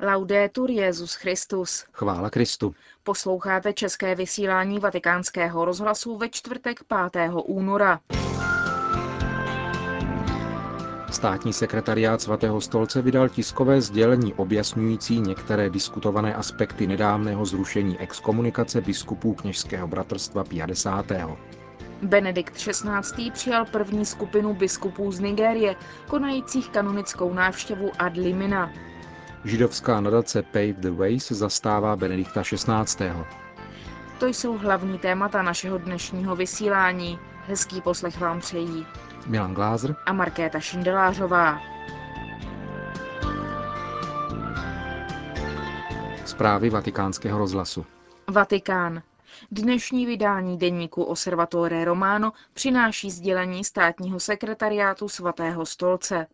Laudetur Jezus Christus. Chvála Kristu. Posloucháte české vysílání Vatikánského rozhlasu ve čtvrtek 5. února. Státní sekretariát svatého stolce vydal tiskové sdělení objasňující některé diskutované aspekty nedávného zrušení exkomunikace biskupů kněžského bratrstva 50. Benedikt XVI. přijal první skupinu biskupů z Nigérie, konajících kanonickou návštěvu ad limina. Židovská nadace Pave the Ways zastává Benedikta XVI. To jsou hlavní témata našeho dnešního vysílání. Hezký poslech vám přejí Milan Glázer a Markéta Šindelářová. Zprávy vatikánského rozhlasu. Vatikán. Dnešní vydání deníku Osservatore Romano přináší sdělení státního sekretariátu svatého stolce.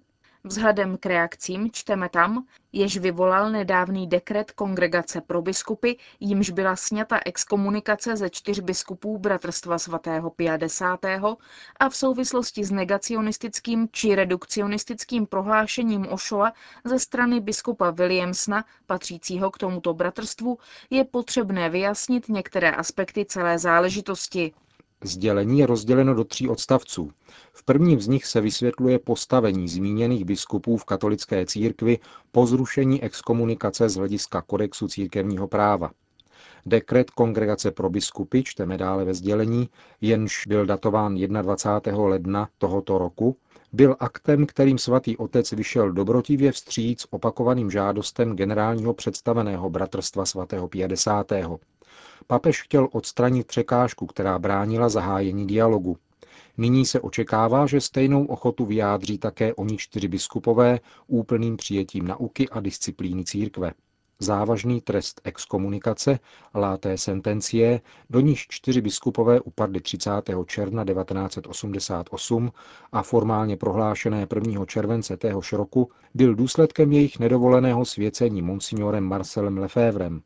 Vzhledem k reakcím čteme tam, jež vyvolal nedávný dekret Kongregace pro biskupy, jimž byla sněta exkomunikace ze čtyř biskupů Bratrstva svatého 50. a v souvislosti s negacionistickým či redukcionistickým prohlášením Ošoa ze strany biskupa Williamsna, patřícího k tomuto bratrstvu, je potřebné vyjasnit některé aspekty celé záležitosti. Sdělení je rozděleno do tří odstavců. V prvním z nich se vysvětluje postavení zmíněných biskupů v katolické církvi po zrušení exkomunikace z hlediska kodexu církevního práva. Dekret Kongregace pro biskupy, čteme dále ve sdělení, jenž byl datován 21. ledna tohoto roku, byl aktem, kterým svatý otec vyšel dobrotivě vstříc opakovaným žádostem generálního představeného bratrstva svatého 50. Papež chtěl odstranit překážku, která bránila zahájení dialogu. Nyní se očekává, že stejnou ochotu vyjádří také oni čtyři biskupové úplným přijetím nauky a disciplíny církve. Závažný trest exkomunikace, láté sentencie, do níž čtyři biskupové upadly 30. června 1988 a formálně prohlášené 1. července téhož roku, byl důsledkem jejich nedovoleného svěcení monsignorem Marcelem Lefevrem.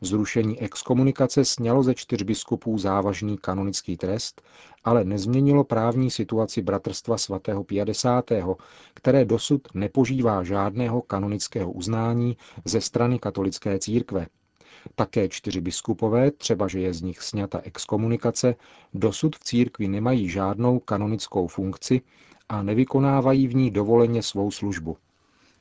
Zrušení exkomunikace snělo ze čtyř biskupů závažný kanonický trest, ale nezměnilo právní situaci bratrstva svatého 50., které dosud nepožívá žádného kanonického uznání ze strany katolické církve. Také čtyři biskupové, třeba že je z nich sněta exkomunikace, dosud v církvi nemají žádnou kanonickou funkci a nevykonávají v ní dovoleně svou službu.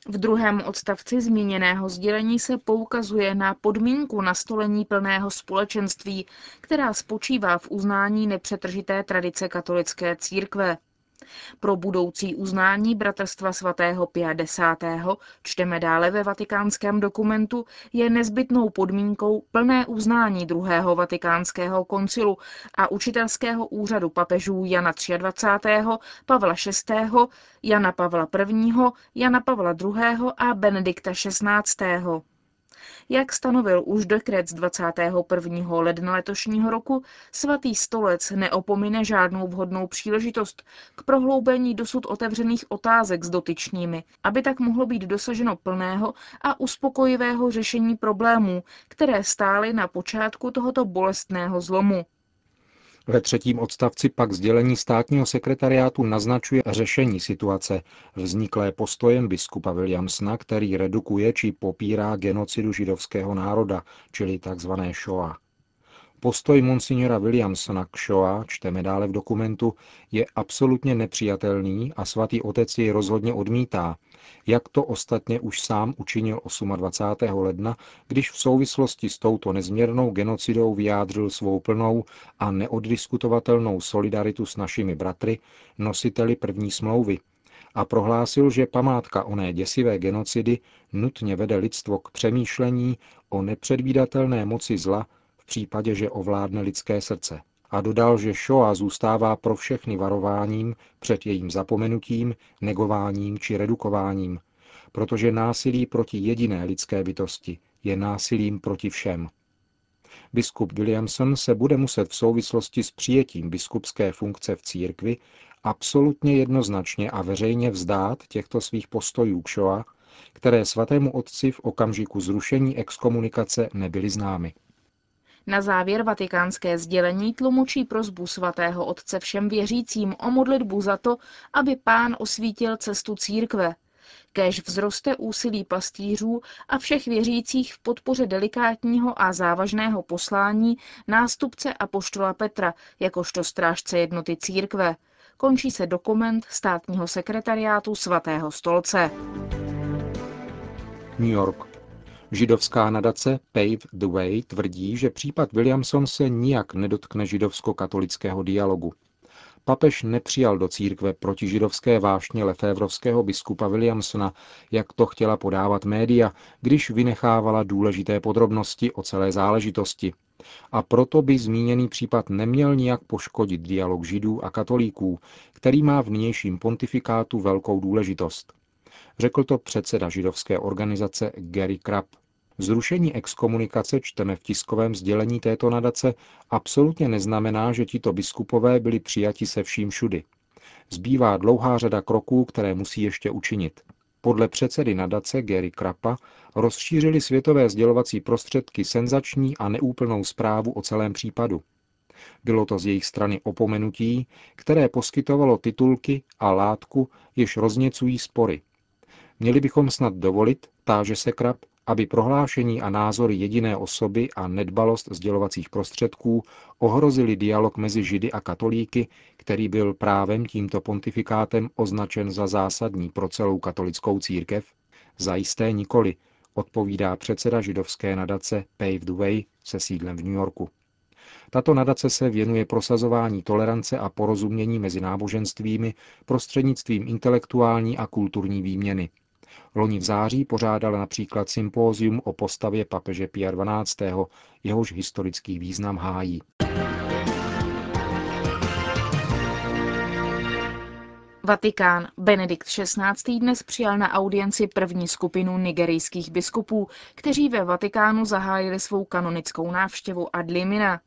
V druhém odstavci zmíněného sdělení se poukazuje na podmínku nastolení plného společenství, která spočívá v uznání nepřetržité tradice katolické církve. Pro budoucí uznání Bratrstva svatého 50. čteme dále ve vatikánském dokumentu, je nezbytnou podmínkou plné uznání druhého vatikánského koncilu a učitelského úřadu papežů Jana 23., Pavla VI., Jana Pavla I., Jana Pavla II. a Benedikta XVI. Jak stanovil už dekret z 21. ledna letošního roku, svatý stolec neopomine žádnou vhodnou příležitost k prohloubení dosud otevřených otázek s dotyčnými, aby tak mohlo být dosaženo plného a uspokojivého řešení problémů, které stály na počátku tohoto bolestného zlomu. Ve třetím odstavci pak sdělení státního sekretariátu naznačuje řešení situace vzniklé postojem biskupa Williamsna, který redukuje či popírá genocidu židovského národa, čili tzv. Shoah. Postoj monsignora Williamsona k Shoah, čteme dále v dokumentu, je absolutně nepřijatelný a svatý otec jej rozhodně odmítá, jak to ostatně už sám učinil 28. ledna, když v souvislosti s touto nezměrnou genocidou vyjádřil svou plnou a neoddiskutovatelnou solidaritu s našimi bratry, nositeli první smlouvy, a prohlásil, že památka oné děsivé genocidy nutně vede lidstvo k přemýšlení o nepředvídatelné moci zla v případě, že ovládne lidské srdce. A dodal, že Shoah zůstává pro všechny varováním před jejím zapomenutím, negováním či redukováním, protože násilí proti jediné lidské bytosti je násilím proti všem. Biskup Williamson se bude muset v souvislosti s přijetím biskupské funkce v církvi absolutně jednoznačně a veřejně vzdát těchto svých postojů k Shoah, které svatému otci v okamžiku zrušení exkomunikace nebyly známy. Na závěr vatikánské sdělení tlumočí prozbu svatého otce všem věřícím o modlitbu za to, aby pán osvítil cestu církve, Kéž vzroste úsilí pastýřů a všech věřících v podpoře delikátního a závažného poslání nástupce a poštola Petra, jakožto strážce jednoty církve. Končí se dokument státního sekretariátu svatého stolce. New York. Židovská nadace Pave the Way tvrdí, že případ Williamson se nijak nedotkne židovsko-katolického dialogu. Papež nepřijal do církve protižidovské vášně lefévrovského biskupa Williamsona, jak to chtěla podávat média, když vynechávala důležité podrobnosti o celé záležitosti. A proto by zmíněný případ neměl nijak poškodit dialog židů a katolíků, který má v nynějším pontifikátu velkou důležitost. Řekl to předseda židovské organizace Gary Krapp. Zrušení exkomunikace, čteme v tiskovém sdělení této nadace, absolutně neznamená, že tito biskupové byli přijati se vším všudy. Zbývá dlouhá řada kroků, které musí ještě učinit. Podle předsedy nadace Gary Krapa rozšířili světové sdělovací prostředky senzační a neúplnou zprávu o celém případu. Bylo to z jejich strany opomenutí, které poskytovalo titulky a látku, jež rozněcují spory. Měli bychom snad dovolit, táže se Krap, aby prohlášení a názory jediné osoby a nedbalost sdělovacích prostředků ohrozili dialog mezi Židy a katolíky, který byl právem tímto pontifikátem označen za zásadní pro celou katolickou církev? Zajisté nikoli, odpovídá předseda židovské nadace Pave the Way se sídlem v New Yorku. Tato nadace se věnuje prosazování tolerance a porozumění mezi náboženstvími prostřednictvím intelektuální a kulturní výměny – Loni v září pořádala například sympózium o postavě papeže Pia XII., jehož historický význam hájí. Vatikán. Benedikt XVI. dnes přijal na audienci první skupinu nigerijských biskupů, kteří ve Vatikánu zahájili svou kanonickou návštěvu ad limina.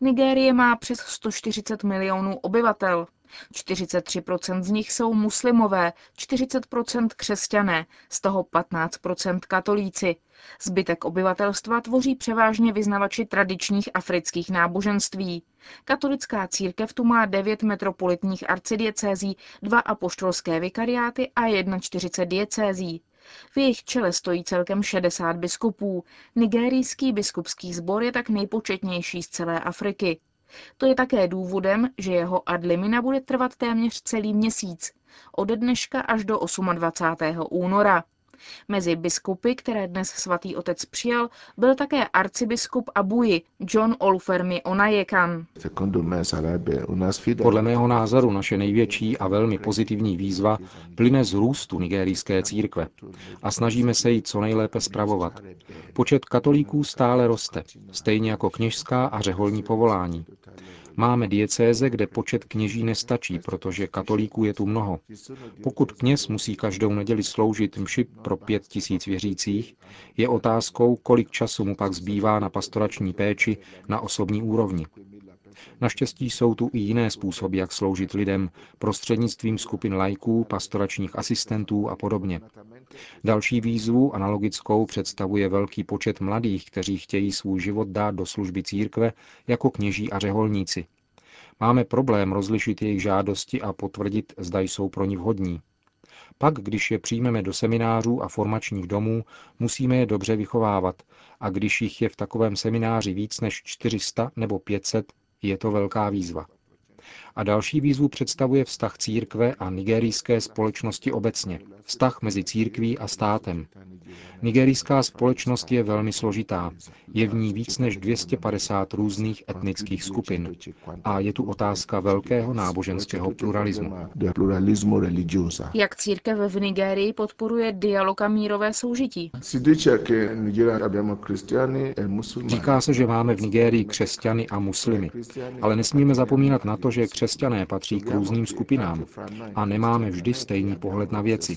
Nigérie má přes 140 milionů obyvatel. 43% z nich jsou muslimové, 40% křesťané, z toho 15% katolíci. Zbytek obyvatelstva tvoří převážně vyznavači tradičních afrických náboženství. Katolická církev tu má 9 metropolitních arcidiecézí, dva apoštolské vikariáty a 41 diecézí. V jejich čele stojí celkem 60 biskupů. Nigerijský biskupský sbor je tak nejpočetnější z celé Afriky. To je také důvodem, že jeho adlimina bude trvat téměř celý měsíc, od dneška až do 28. února. Mezi biskupy, které dnes svatý otec přijal, byl také arcibiskup Abuji John Olfermi Onajekan. Podle mého názoru naše největší a velmi pozitivní výzva plyne z růstu nigerijské církve a snažíme se ji co nejlépe spravovat. Počet katolíků stále roste, stejně jako kněžská a řeholní povolání. Máme diecéze, kde počet kněží nestačí, protože katolíků je tu mnoho. Pokud kněz musí každou neděli sloužit mši pro pět tisíc věřících, je otázkou, kolik času mu pak zbývá na pastorační péči na osobní úrovni. Naštěstí jsou tu i jiné způsoby, jak sloužit lidem, prostřednictvím skupin lajků, pastoračních asistentů a podobně. Další výzvu, analogickou, představuje velký počet mladých, kteří chtějí svůj život dát do služby církve jako kněží a řeholníci. Máme problém rozlišit jejich žádosti a potvrdit, zda jsou pro ní vhodní. Pak, když je přijmeme do seminářů a formačních domů, musíme je dobře vychovávat a když jich je v takovém semináři víc než 400 nebo 500, je to velká výzva. A další výzvu představuje vztah církve a nigerijské společnosti obecně, vztah mezi církví a státem. Nigerijská společnost je velmi složitá. Je v ní víc než 250 různých etnických skupin. A je tu otázka velkého náboženského pluralismu. Jak církev v Nigérii podporuje dialog a mírové soužití? Říká se, že máme v Nigérii křesťany a muslimy, ale nesmíme zapomínat na to, že křesťané patří k různým skupinám a nemáme vždy stejný pohled na věci.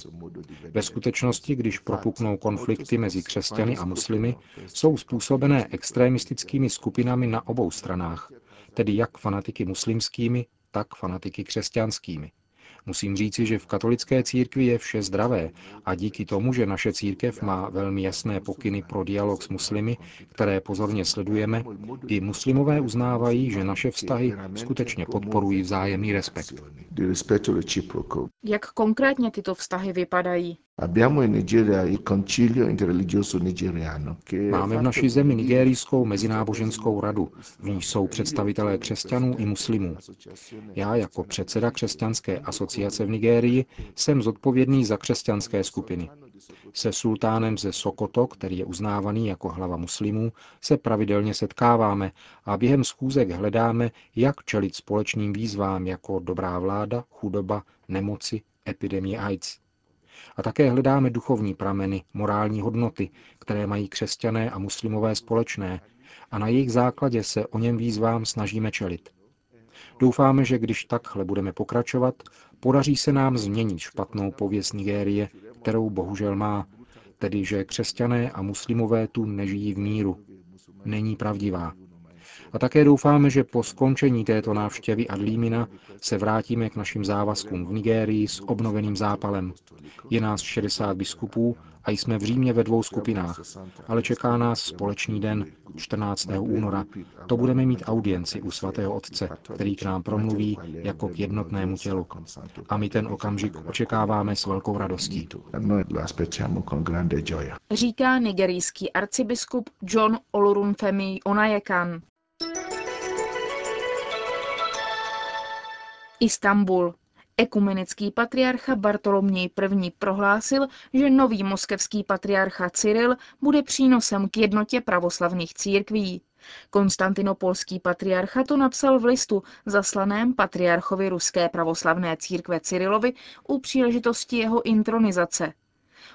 Ve skutečnosti, když propuknou konflikty mezi křesťany a muslimy, jsou způsobené extremistickými skupinami na obou stranách, tedy jak fanatiky muslimskými, tak fanatiky křesťanskými. Musím říci, že v katolické církvi je vše zdravé a díky tomu, že naše církev má velmi jasné pokyny pro dialog s muslimy, které pozorně sledujeme, i muslimové uznávají, že naše vztahy skutečně podporují vzájemný respekt. Jak konkrétně tyto vztahy vypadají? Máme v naší zemi Nigerijskou mezináboženskou radu, v níž jsou představitelé křesťanů i muslimů. Já jako předseda křesťanské asociace v Nigérii jsem zodpovědný za křesťanské skupiny. Se sultánem ze Sokoto, který je uznávaný jako hlava muslimů, se pravidelně setkáváme a během schůzek hledáme, jak čelit společným výzvám jako dobrá vláda, chudoba, nemoci, epidemie AIDS. A také hledáme duchovní prameny, morální hodnoty, které mají křesťané a muslimové společné, a na jejich základě se o něm výzvám snažíme čelit. Doufáme, že když takhle budeme pokračovat, podaří se nám změnit špatnou pověst Nigérie, kterou bohužel má, tedy že křesťané a muslimové tu nežijí v míru. Není pravdivá. A také doufáme, že po skončení této návštěvy Adlímina se vrátíme k našim závazkům v Nigérii s obnoveným zápalem. Je nás 60 biskupů a jsme v Římě ve dvou skupinách, ale čeká nás společný den 14. února. To budeme mít audienci u svatého otce, který k nám promluví jako k jednotnému tělu. A my ten okamžik očekáváme s velkou radostí. Říká nigerijský arcibiskup John Olurunfemi Onayekan. Istanbul. Ekumenický patriarcha Bartoloměj I. prohlásil, že nový moskevský patriarcha Cyril bude přínosem k jednotě pravoslavných církví. Konstantinopolský patriarcha to napsal v listu zaslaném patriarchovi Ruské pravoslavné církve Cyrilovi u příležitosti jeho intronizace.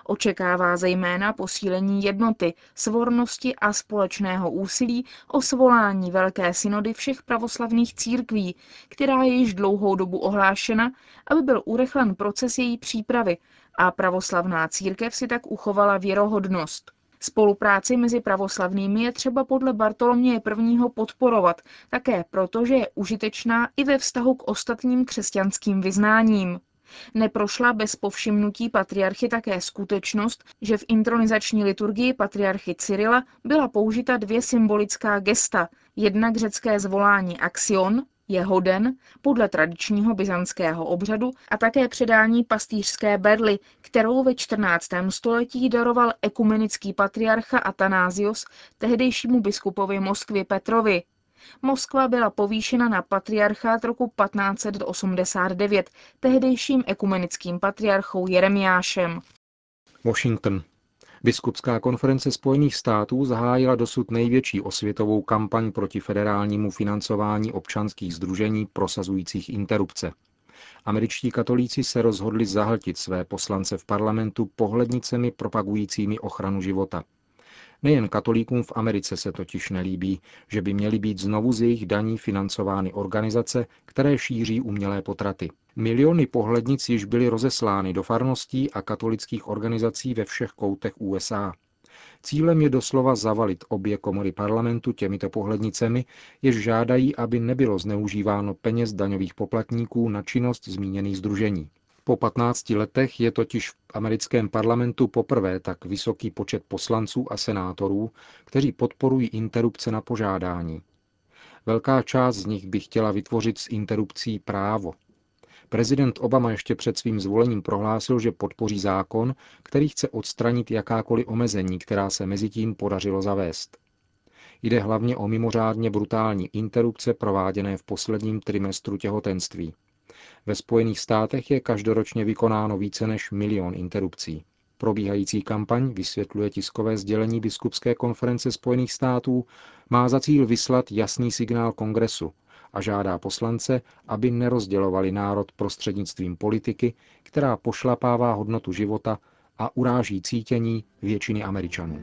Očekává zejména posílení jednoty, svornosti a společného úsilí o svolání Velké synody všech pravoslavných církví, která je již dlouhou dobu ohlášena, aby byl urychlen proces její přípravy a pravoslavná církev si tak uchovala věrohodnost. Spolupráci mezi pravoslavnými je třeba podle Bartoloměje I. podporovat, také proto, že je užitečná i ve vztahu k ostatním křesťanským vyznáním. Neprošla bez povšimnutí patriarchy také skutečnost, že v intronizační liturgii patriarchy Cyrila byla použita dvě symbolická gesta. Jednak řecké zvolání axion, jeho den, podle tradičního byzantského obřadu a také předání pastýřské berly, kterou ve 14. století daroval ekumenický patriarcha Atanázios tehdejšímu biskupovi Moskvy Petrovi. Moskva byla povýšena na patriarchát roku 1589 tehdejším ekumenickým patriarchou Jeremiášem. Washington. Biskupská konference Spojených států zahájila dosud největší osvětovou kampaň proti federálnímu financování občanských združení prosazujících interrupce. Američtí katolíci se rozhodli zahltit své poslance v parlamentu pohlednicemi propagujícími ochranu života. Nejen katolíkům v Americe se totiž nelíbí, že by měly být znovu z jejich daní financovány organizace, které šíří umělé potraty. Miliony pohlednic již byly rozeslány do farností a katolických organizací ve všech koutech USA. Cílem je doslova zavalit obě komory parlamentu těmito pohlednicemi, jež žádají, aby nebylo zneužíváno peněz daňových poplatníků na činnost zmíněných združení. Po 15 letech je totiž v americkém parlamentu poprvé tak vysoký počet poslanců a senátorů, kteří podporují interrupce na požádání. Velká část z nich by chtěla vytvořit s interrupcí právo. Prezident Obama ještě před svým zvolením prohlásil, že podpoří zákon, který chce odstranit jakákoliv omezení, která se mezi tím podařilo zavést. Jde hlavně o mimořádně brutální interrupce prováděné v posledním trimestru těhotenství. Ve Spojených státech je každoročně vykonáno více než milion interrupcí. Probíhající kampaň, vysvětluje tiskové sdělení Biskupské konference Spojených států, má za cíl vyslat jasný signál kongresu a žádá poslance, aby nerozdělovali národ prostřednictvím politiky, která pošlapává hodnotu života a uráží cítění většiny Američanů.